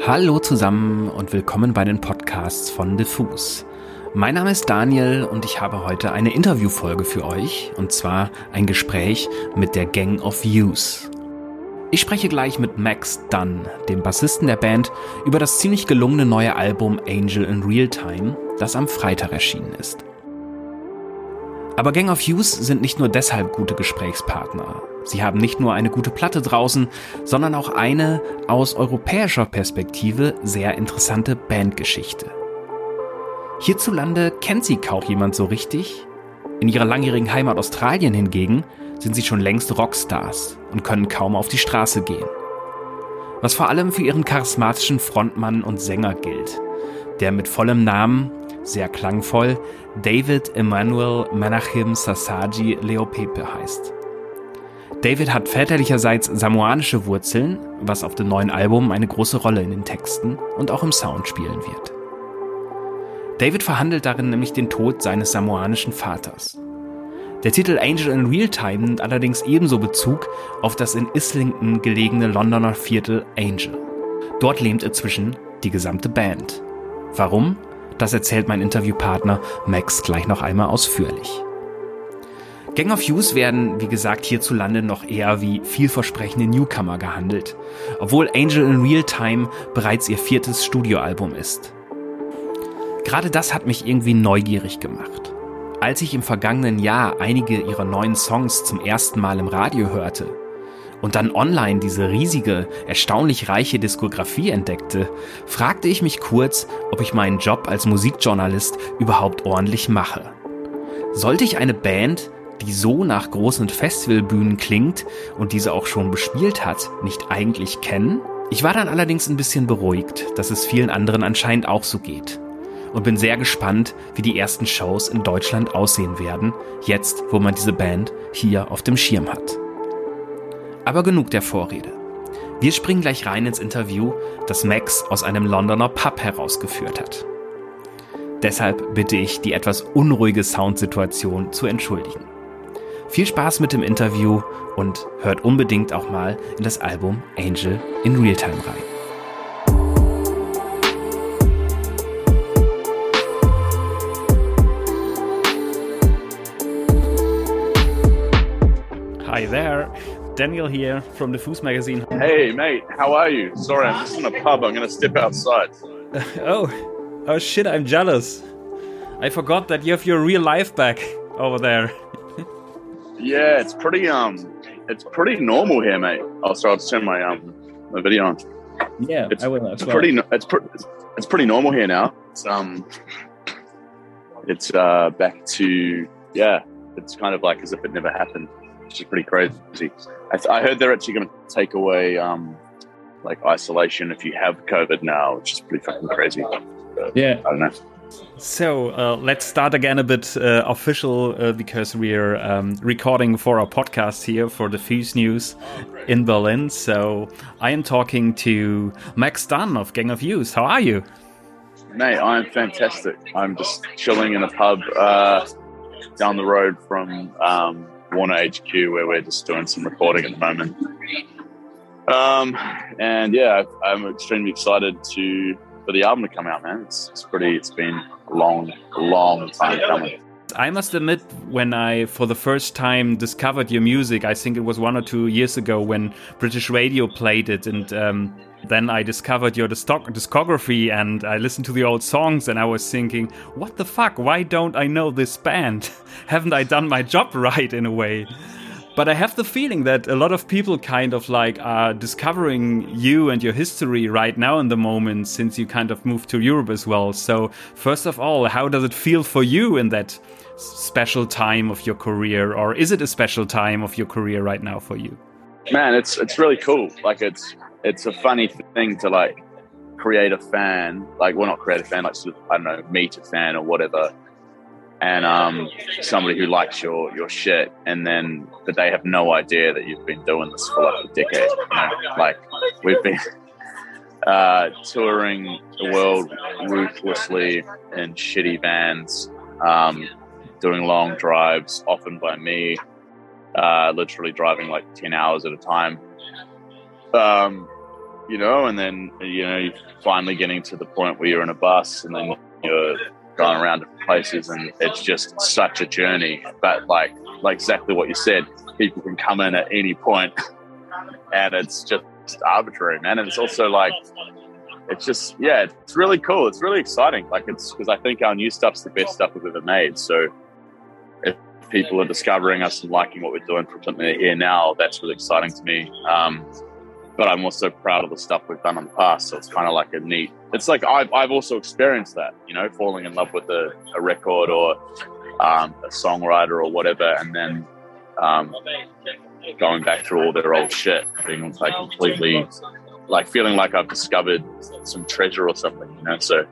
Hallo zusammen und willkommen bei den Podcasts von Diffus. Mein Name ist Daniel und ich habe heute eine Interviewfolge für euch und zwar ein Gespräch mit der Gang of Youth. Ich spreche gleich mit Max Dunn, dem Bassisten der Band, über das ziemlich gelungene neue Album Angel in Real Time, das am Freitag erschienen ist. Aber Gang of Youth sind nicht nur deshalb gute Gesprächspartner. Sie haben nicht nur eine gute Platte draußen, sondern auch eine aus europäischer Perspektive sehr interessante Bandgeschichte. Hierzulande kennt sie kaum jemand so richtig. In ihrer langjährigen Heimat Australien hingegen sind sie schon längst Rockstars und können kaum auf die Straße gehen. Was vor allem für ihren charismatischen Frontmann und Sänger gilt, der mit vollem Namen, sehr klangvoll, David Emmanuel Menachem Sasaji Leopepe heißt. David hat väterlicherseits samoanische Wurzeln, was auf dem neuen Album eine große Rolle in den Texten und auch im Sound spielen wird. David verhandelt darin nämlich den Tod seines samoanischen Vaters. Der Titel Angel in Real Time nimmt allerdings ebenso Bezug auf das in Islington gelegene Londoner Viertel Angel. Dort lebt inzwischen die gesamte Band. Warum? Das erzählt mein Interviewpartner Max gleich noch einmal ausführlich. Gang of Youth werden, wie gesagt, hierzulande noch eher wie vielversprechende Newcomer gehandelt, obwohl Angel in Real Time bereits ihr viertes Studioalbum ist. Gerade das hat mich irgendwie neugierig gemacht. Als ich im vergangenen Jahr einige ihrer neuen Songs zum ersten Mal im Radio hörte und dann online diese riesige, erstaunlich reiche Diskografie entdeckte, fragte ich mich kurz, ob ich meinen Job als Musikjournalist überhaupt ordentlich mache. Sollte ich eine Band die so nach großen Festivalbühnen klingt und diese auch schon bespielt hat, nicht eigentlich kennen? Ich war dann allerdings ein bisschen beruhigt, dass es vielen anderen anscheinend auch so geht. Und bin sehr gespannt, wie die ersten Shows in Deutschland aussehen werden, jetzt wo man diese Band hier auf dem Schirm hat. Aber genug der Vorrede. Wir springen gleich rein ins Interview, das Max aus einem Londoner Pub herausgeführt hat. Deshalb bitte ich, die etwas unruhige Soundsituation zu entschuldigen. Viel Spaß mit dem Interview und hört unbedingt auch mal in das Album Angel in Realtime rein. Hi there, Daniel here from the Diffus magazine. Hey mate, how are you? Sorry, I'm just in a pub. I'm gonna step outside. oh, oh shit, I'm jealous. I forgot that you have your real life back over there. Yeah, it's pretty um, it's pretty normal here, mate. I'll start to turn my um, my video on. Yeah, it's, I will. It's well. pretty. It's pretty. It's pretty normal here now. It's um, it's uh back to yeah. It's kind of like as if it never happened, which is pretty crazy. I, I heard they're actually going to take away um, like isolation if you have COVID now, which is pretty fucking crazy. But yeah, I don't know. So uh, let's start again a bit uh, official uh, because we're um, recording for our podcast here for the Diffus News in Berlin. So I am talking to Max Dunn of Gang of Youth. How are you? Mate, I'm fantastic. I'm just chilling in a pub uh, down the road from um, Warner HQ where we're just doing some recording at the moment. Um, and yeah, I'm extremely excited to for the album to come out, man. It's, it's pretty. It's been a long, long time coming. I must admit, when I for the first time discovered your music, I think it was one or two years ago when British radio played it, and um, then I discovered your discography and I listened to the old songs, and I was thinking, what the fuck? Why don't I know this band? Haven't I done my job right in a way? But I have the feeling that a lot of people kind of like are discovering you and your history right now in the moment since you kind of moved to Europe as well. So, first of all, how does it feel for you in that special time of your career or is it a special time of your career right now for you? Man, it's it's really cool. Like it's it's a funny thing to like create a fan, like well not create a fan, like sort of, I don't know, meet a fan or whatever and um, somebody who likes your your shit, and then but they have no idea that you've been doing this for like a decade. You know? Like we've been uh, touring the world ruthlessly in shitty vans, um, doing long drives, often by me, uh, literally driving like ten hours at a time. Um, you know, and then you know, finally getting to the point where you're in a bus, and then you're going around different places, and it's just such a journey. But like, like exactly what you said, people can come in at any point, and it's just arbitrary, man. And it's also like, it's just yeah, it's really cool. It's really exciting. Like it's because I think our new stuff's the best stuff we've ever made. So people are discovering us and liking what we're doing from something here now, that's really exciting to me. Um, but I'm also proud of the stuff we've done in the past. So it's kind of like a neat. It's like I've I've also experienced that, you know, falling in love with a, a record or um, a songwriter or whatever, and then um, going back through all their old shit, being like completely like feeling like I've discovered some treasure or something, you know. So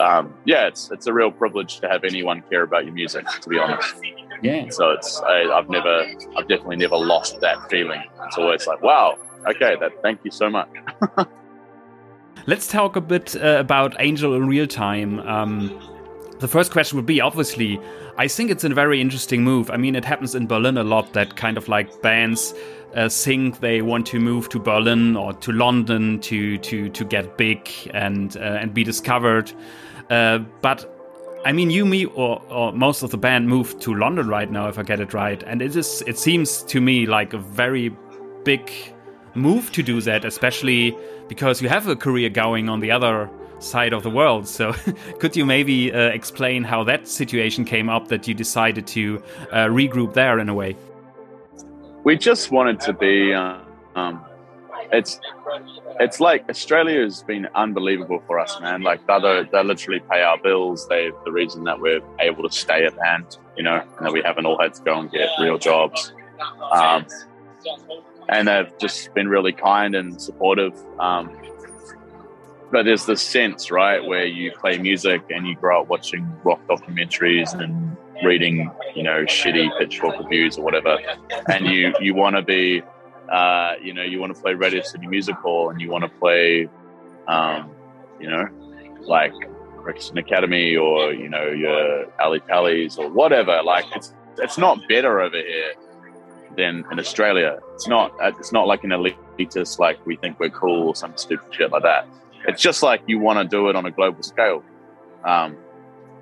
um, yeah, it's it's a real privilege to have anyone care about your music, to be honest. Yeah. So it's I, I've never I've definitely never lost that feeling. It's always like wow, okay, that thank you so much. Let's talk a bit uh, about Angel in real time. Um, the first question would be obviously, I think it's a very interesting move. I mean, it happens in Berlin a lot that kind of like bands uh, think they want to move to Berlin or to London to to to get big and uh, and be discovered. Uh, but I mean, you, me, or, or most of the band moved to London right now, if I get it right, and it is. It seems to me like a very big move to do that, especially because you have a career going on the other side of the world. So, could you maybe uh, explain how that situation came up that you decided to uh, regroup there in a way? We just wanted to be. Uh, um, it's it's like Australia has been unbelievable for us, man. Like they they literally pay our bills. They the reason that we're able to stay at hand, you know, and that we haven't all had to go and get real jobs. Um, and they've just been really kind and supportive. Um, but there's this sense, right, where you play music and you grow up watching rock documentaries and reading, you know, shitty pitchfork reviews or whatever, and you you want to be, uh, you know, you want to play Radio City Music Hall and you want to play, um, you know, like Brixton Academy or you know your Ally Pallys or whatever. Like it's it's not better over here than in Australia. It's not. It's not like an elitist like we think we're cool or some stupid shit like that. It's just like you want to do it on a global scale. Um,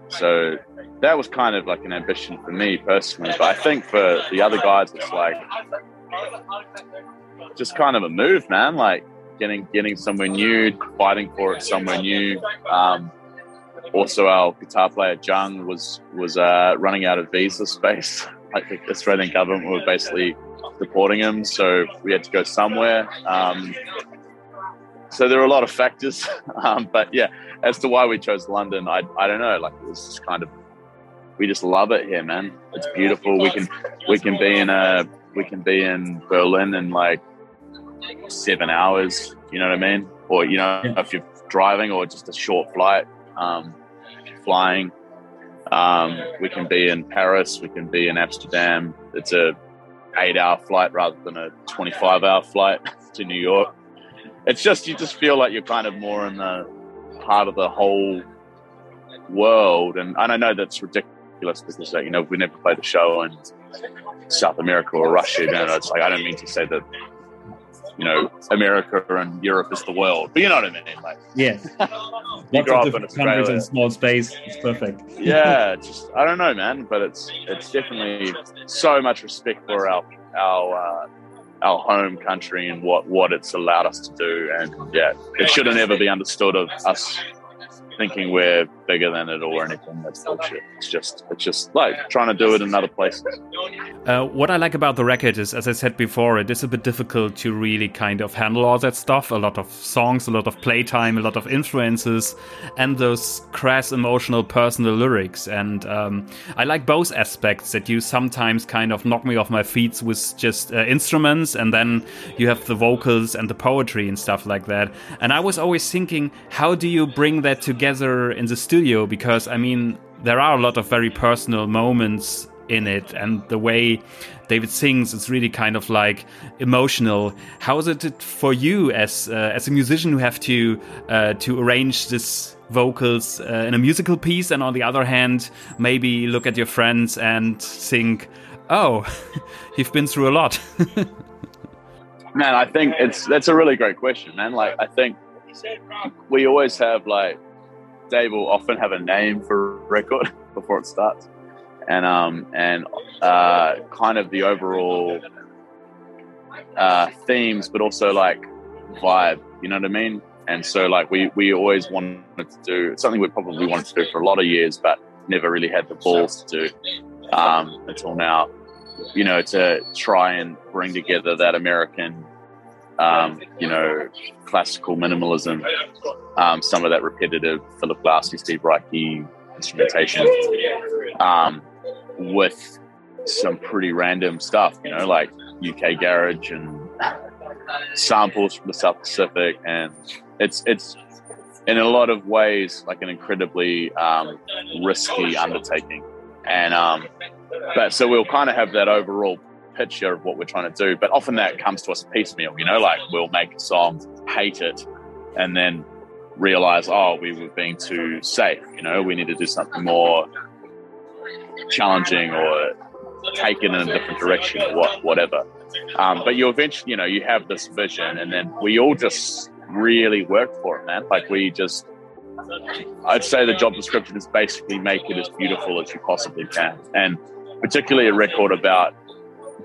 so that was kind of like an ambition for me personally. But I think for the other guys, it's like just kind of a move, man. Like getting getting somewhere new, fighting for it somewhere new. Um, also, our guitar player Jung was was uh, running out of visa space. like the Australian government were basically deporting him, so we had to go somewhere. Um, so there are a lot of factors, um, but yeah, as to why we chose London, I, I don't know. Like it was just kind of we just love it here, man. It's beautiful. We can we can be in a we can be in Berlin in like seven hours. You know what I mean? Or you know, if you're driving or just a short flight, um, flying. Um, we can be in Paris. We can be in Amsterdam. It's a eight-hour flight rather than a twenty-five hour flight to New York. It's just you just feel like you're kind of more in the part of the whole world. And, and I know that's ridiculous because you know we never play the show in South America or Russia. You know, it's like I don't mean to say that you know, America and Europe is the world. But you know what I mean? Like, yeah, you grow up in Australia. in small space. It's perfect. yeah, just I don't know, man, but it's it's definitely so much respect for our our uh, our home country and what what it's allowed us to do, and yeah, it should not ever be understood of us thinking we're bigger than it or anything. That's bullshit. It's just it's just like trying to do it in other places. Uh, what I like about the record is, as I said before, it is a bit difficult to really kind of handle all that stuff. A lot of songs, a lot of playtime, a lot of influences, and those crass, emotional, personal lyrics. And um, I like both aspects that you sometimes kind of knock me off my feet with just uh, instruments, and then you have the vocals and the poetry and stuff like that. And I was always thinking, how do you bring that together? together in the studio because I mean there are a lot of very personal moments in it and the way David sings is really kind of like emotional. How is it for you as uh, as a musician who have to uh, to arrange this vocals uh, in a musical piece and on the other hand maybe look at your friends and think, "Oh, you've been through a lot." Man, I think it's that's a really great question, man. Like, I think we always have like Dave will often have a name for a record before it starts, and um and uh, kind of the overall uh, themes, but also like vibe. You know what I mean? And so like we we always wanted to do something we probably wanted to do for a lot of years, but never really had the balls to do um, until now. You know, to try and bring together that American, um, you know, classical minimalism, um, some of that repetitive Philip Glassy, Steve Reichy instrumentation, um, with some pretty random stuff. You know, like UK garage and samples from the South Pacific, and it's it's in a lot of ways like an incredibly um, risky undertaking. And um, but so we'll kind of have that overall picture of what we're trying to do. But often that comes to us piecemeal, you know, like we'll make a song, hate it, and then realize, oh, we were being too safe. You know, we need to do something more challenging or take it in a different direction or what, whatever. Um, but you eventually, you know, you have this vision, and then we all just really work for it, man. Like we just, I'd say the job description is basically make it as beautiful as you possibly can, and particularly a record about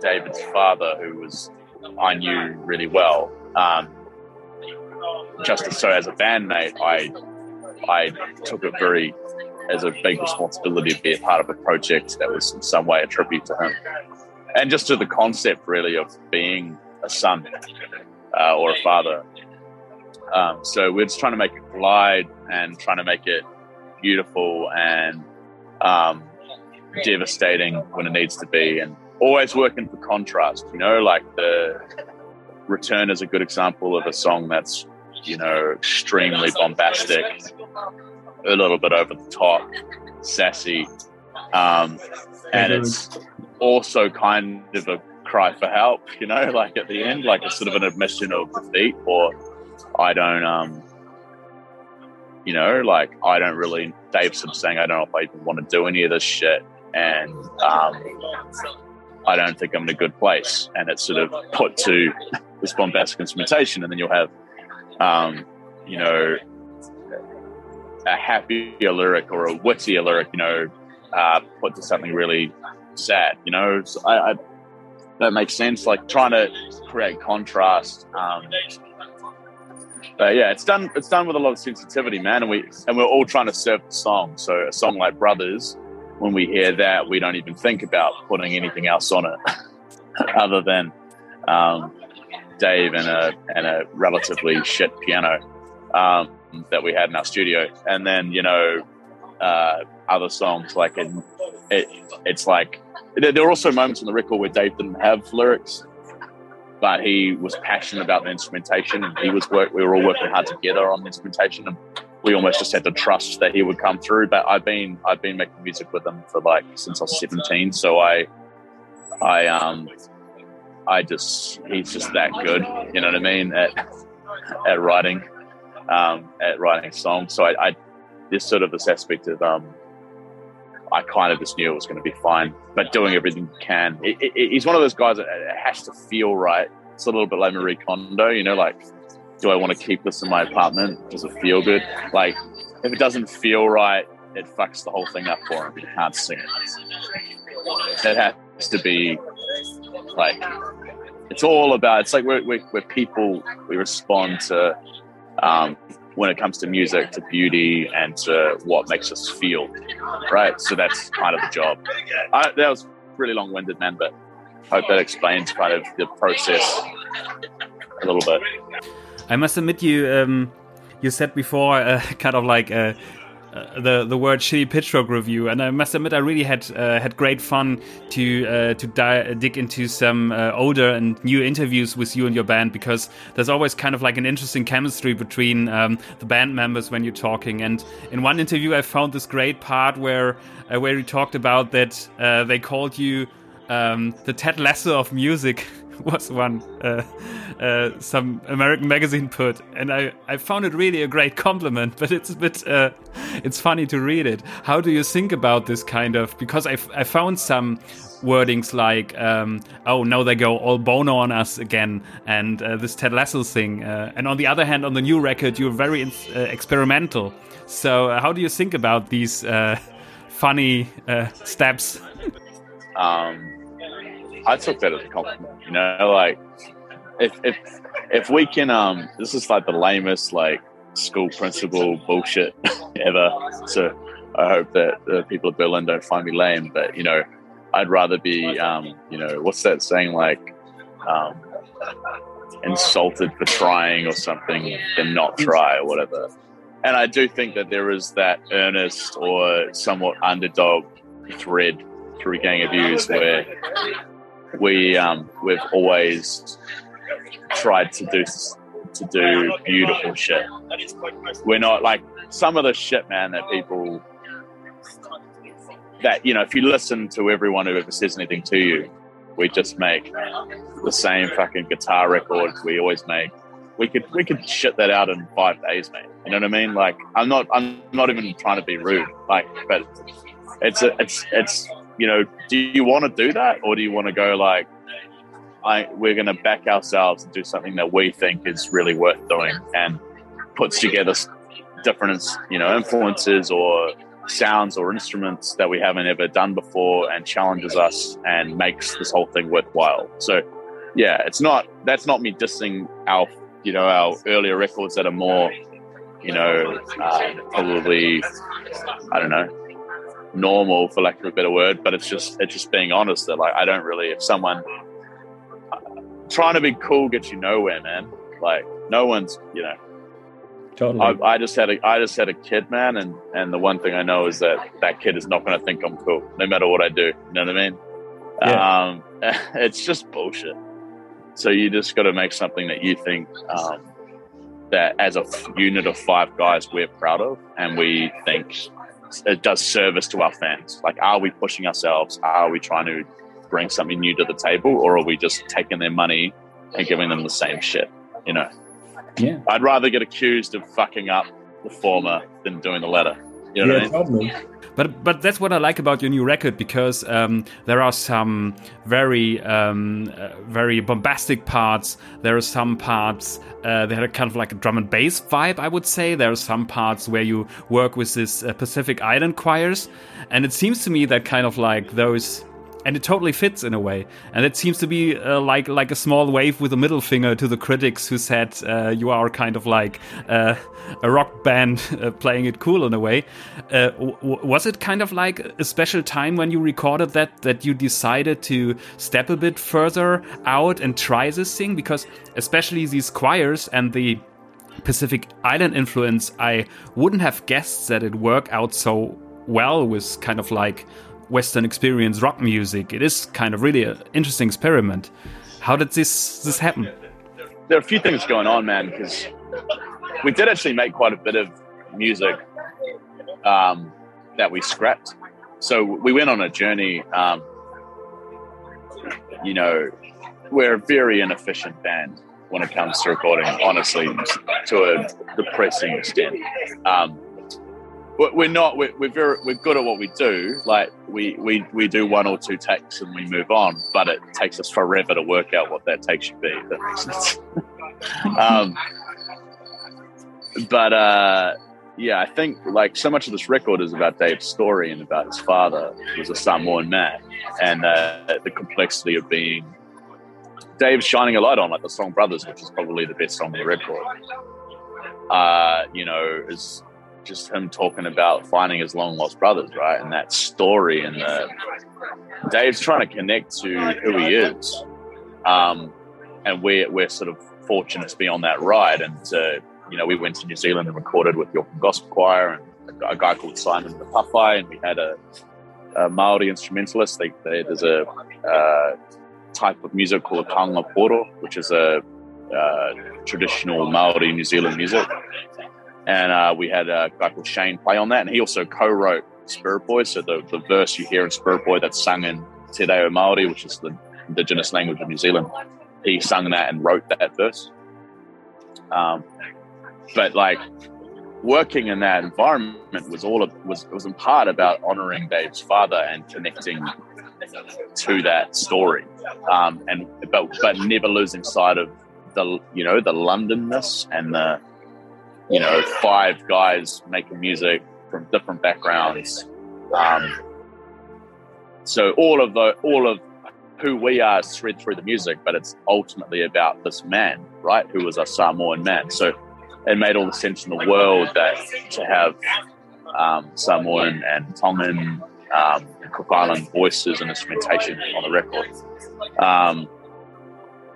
David's father, who was I knew really well. Um, just so as a bandmate, I I took it very as a big responsibility to be a part of a project that was in some way a tribute to him, and just to the concept really of being a son uh, or a father. Um, so we're just trying to make it glide and trying to make it beautiful and um, devastating when it needs to be, and always working for contrast. You know, like the Return is a good example of a song that's you know extremely bombastic, a little bit over the top, sassy, um, and it's also kind of a cry for help. You know, like at the end, like a sort of an admission of defeat or I don't, um, you know, like I don't really. Dave's saying I don't know if I even want to do any of this shit, and um, I don't think I'm in a good place. And it's sort of put to this bombastic instrumentation, and then you'll have, um, you know, a happier lyric or a wittier lyric, you know, uh, put to something really sad. You know, so I, I, that makes sense. Like trying to create contrast. Um, but yeah, it's done. It's done with a lot of sensitivity, man, and we and we're all trying to serve the song. So a song like Brothers, when we hear that, we don't even think about putting anything else on it, other than um, Dave and a and a relatively shit piano um, that we had in our studio, and then you know uh, other songs like it, it, it's like there are also moments on the record where Dave didn't have lyrics but he was passionate about the instrumentation and he was work we were all working hard together on the instrumentation and we almost just had to trust that he would come through but i've been i've been making music with him for like since i was 17 so i i um i just he's just that good you know what i mean at at writing um at writing songs so i, I sort of this aspect of um I kind of just knew it was going to be fine. But doing everything you can, it, it, he's one of those guys that has to feel right. It's a little bit like Marie Kondo, you know, like, do I want to keep this in my apartment? Does it feel good? Like, if it doesn't feel right, it fucks the whole thing up for him. He can't sing it. It has to be like, it's all about, it's like we're, we're, we're people, we respond to um, when it comes to music, to beauty, and to what makes us feel, right? So that's kind of the job. I, that was really long winded, man, but hope that explains kind of the process a little bit. I must admit, you um, you said before, uh, kind of like uh, uh, the the word shitty Pitchfork review, and I must admit I really had uh, had great fun to uh, to di- dig into some older and new interviews with you and your band because there's always kind of like an interesting chemistry between um, the band members when you're talking. And in one interview, I found this great part where where you talked about that they called you um, the Ted Lasso of music. was one uh, uh, some American magazine put, and I, I found it really a great compliment. But it's a bit uh, it's funny to read it. How do you think about this kind of? Because I, I found some wordings like, um, "Oh, now they go all Bono on us again," and uh, this Ted Lasso thing. Uh, and on the other hand, on the new record, you're very uh, experimental. So, how do you think about these funny steps? Um, I took that as a compliment. You know, like if if if we can, um, this is like the lamest like school principal bullshit ever. So I hope that the people of Berlin don't find me lame, but you know I'd rather be, um, you know, what's that saying like, um, insulted for trying or something than not try or whatever. And I do think that there is that earnest or somewhat underdog thread through Gang of where we um, we've always tried to do to do beautiful shit. We're not like some of the shit, man, that people that you know, if you listen to everyone who ever says anything to you, we just make the same fucking guitar records we always make. We could we could shit that out in five days, mate. You know what I mean? Like I'm not I'm not even trying to be rude, like, but it's a, it's it's you know, do you want to do that or do you want to go like, I we're going to back ourselves and do something that we think is really worth doing and puts together different you know influences or sounds or instruments that we haven't ever done before and challenges us and makes this whole thing worthwhile. So yeah, it's not that's not me dissing our you know our earlier records that are more you know uh, probably I don't know normal for lack of a better word, but it's just it's just being honest that like I don't really if someone uh, trying to be cool gets you nowhere, man. Like no one's you know Totally. I, I, just had a I just had a kid, man, and and the one thing I know is that that kid is not going to think I'm cool, no matter what I do. You know what I mean? Yeah. Um, it's just bullshit. So you just got to make something that you think um, that as a unit of five guys we're proud of, and we think it does service to our fans. Like, are we pushing ourselves? Are we trying to bring something new to the table, or are we just taking their money and giving them the same shit? You know. Yeah. I'd rather get accused of fucking up the former than doing the latter. You know yeah, what I mean? But but that's what I like about your new record because um, there are some very um, uh, very bombastic parts. There are some parts uh, that are kind of like a drum and bass vibe. I would say there are some parts where you work with this uh, Pacific Island choirs, and it seems to me that kind of like those and it totally fits in a way. And it seems to be uh, like like a small wave with a middle finger to the critics who said uh, you are kind of like uh, a rock band uh, playing it cool in a way. Uh, was it kind of like a special time when you recorded that that you decided to step a bit further out and try this thing? Because especially these choirs and the Pacific Island influence, I wouldn't have guessed that it worked out so well with kind of like Western experience rock music. It is kind of really an interesting experiment. How did this this happen? There are a few things going on, man, because we did actually make quite a bit of music um, that we scrapped. So we went on a journey. Um, you know, we're a very inefficient band when it comes to recording, honestly, to a depressing extent. Um, we're not we're, we're very we're good at what we do. Like we, we we do one or two takes and we move on but it takes us forever to work out what that take should be that makes sense. Um, but uh, yeah i think like so much of this record is about dave's story and about his father who was a samoan man and uh, the complexity of being dave's shining a light on like the song brothers which is probably the best song on the record. Uh, you know is just him talking about finding his long lost brothers, right? And that story and the Dave's trying to connect to who he is. Um, and we're, we're sort of fortunate to be on that ride. And, uh, you know, we went to New Zealand and recorded with York Gospel Choir and a, guy called Simon the Puffai, and we had a, a Maori instrumentalist. They, they, there's a uh, type of music called a taonga pūoro, which is a uh, traditional Maori New Zealand music and uh, we had a guy called Shane play on that, and he also co-wrote Spirit Boy. So the, the verse you hear in Spirit Boy that's sung in Te Reo Māori, which is the indigenous language of New Zealand, he sung that and wrote that verse. Um, but like working in that environment was all of, was was in part about honoring Dave's father and connecting to that story, um, and but but never losing sight of the you know the Londonness and the you know five guys making music from different backgrounds. Um, so all of the all of who we are is thread through the music, but it's ultimately about this man, right? Who was a Samoan man. So it made all the sense in the world that to have um, Samoan and Tongan um, Cook Island voices and instrumentation on the record. Um,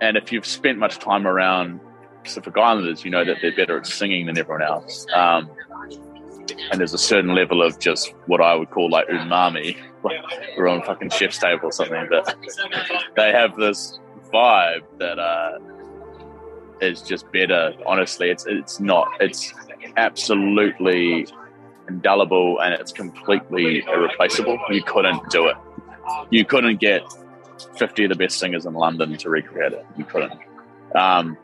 and if you've spent much time around Pacific Islanders, you know that they're better at singing than everyone else. Um, and there's a certain level of just what I would call like umami. We're on fucking chef's table or something, but they have this vibe that uh, is just better. Honestly, it's it's not. It's absolutely indelible and it's completely irreplaceable. You couldn't do it. You couldn't get 50 of the best singers in London to recreate it. You couldn't. Um,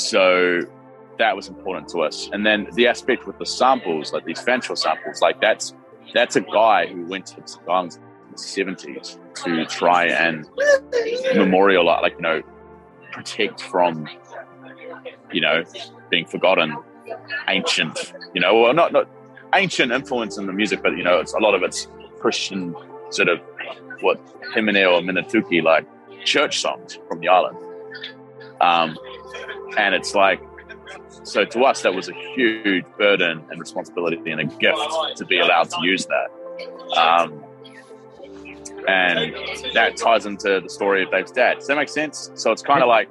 so that was important to us. And then the aspect with the samples, like these fanshawe samples, like that's that's a guy who went to Islands in the 70s to try and memorialize, like, you know, protect from, you know, being forgotten, ancient, you know, well, not, not ancient influence in the music, but, you know, it's a lot of it's Christian sort of what Himine or Minatuki, like church songs from the island. Um, and it's like so to us, that was a huge burden and responsibility and a gift to be allowed to use that. Um, and that ties into the story of Dave's dad. Does that make sense? So it's kind of like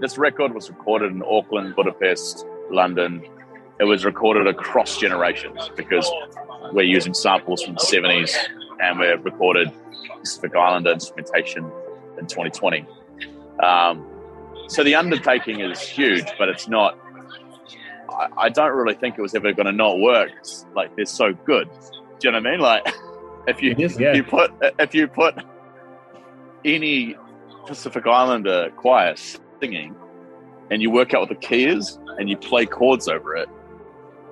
this record was recorded in Auckland, Budapest, London. It was recorded across generations because we're using samples from the 70s and we're recorded Pacific Islander instrumentation in 2020. Um, so the undertaking is huge, but it's not I, I don't really think it was ever going to not work. Like they're so good. Do you know what I mean? Like if you is, yeah. if you put if you put any Pacific Islander choir singing, and you work out what the key is, and you play chords over it,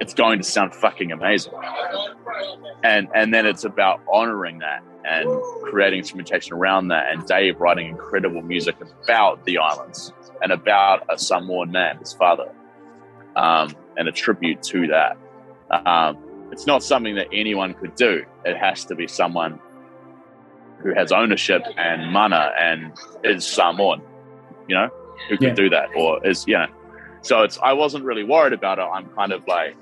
it's going to sound fucking amazing. And and then it's about honoring that and creating instrumentation around that, and Dave writing incredible music about the islands and about a Samoan man, his father um, and a tribute to that. Um, it's not something that anyone could do. It has to be someone who has ownership and mana and is Samoan, you know, who can yeah. do that or is, you know. So it's, I wasn't really worried about it. I'm kind of like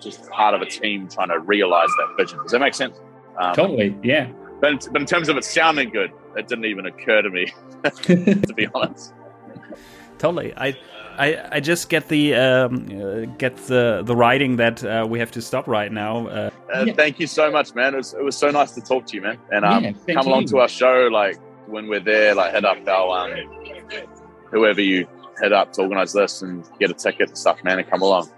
just part of a team trying to realize that vision. Does that make sense? Um, totally. Yeah. But in, but in terms of it sounding good, it didn't even occur to me, to be honest. Totally. I I, I just get the um, uh, get the the writing that uh, we have to stop right now. Uh, uh, yeah. Thank you so much, man. It was, it was so nice to talk to you, man. And um, yeah, come along to our show, like when we're there, like head up our um, whoever you head up to organize this and get a ticket and stuff, man, and come along.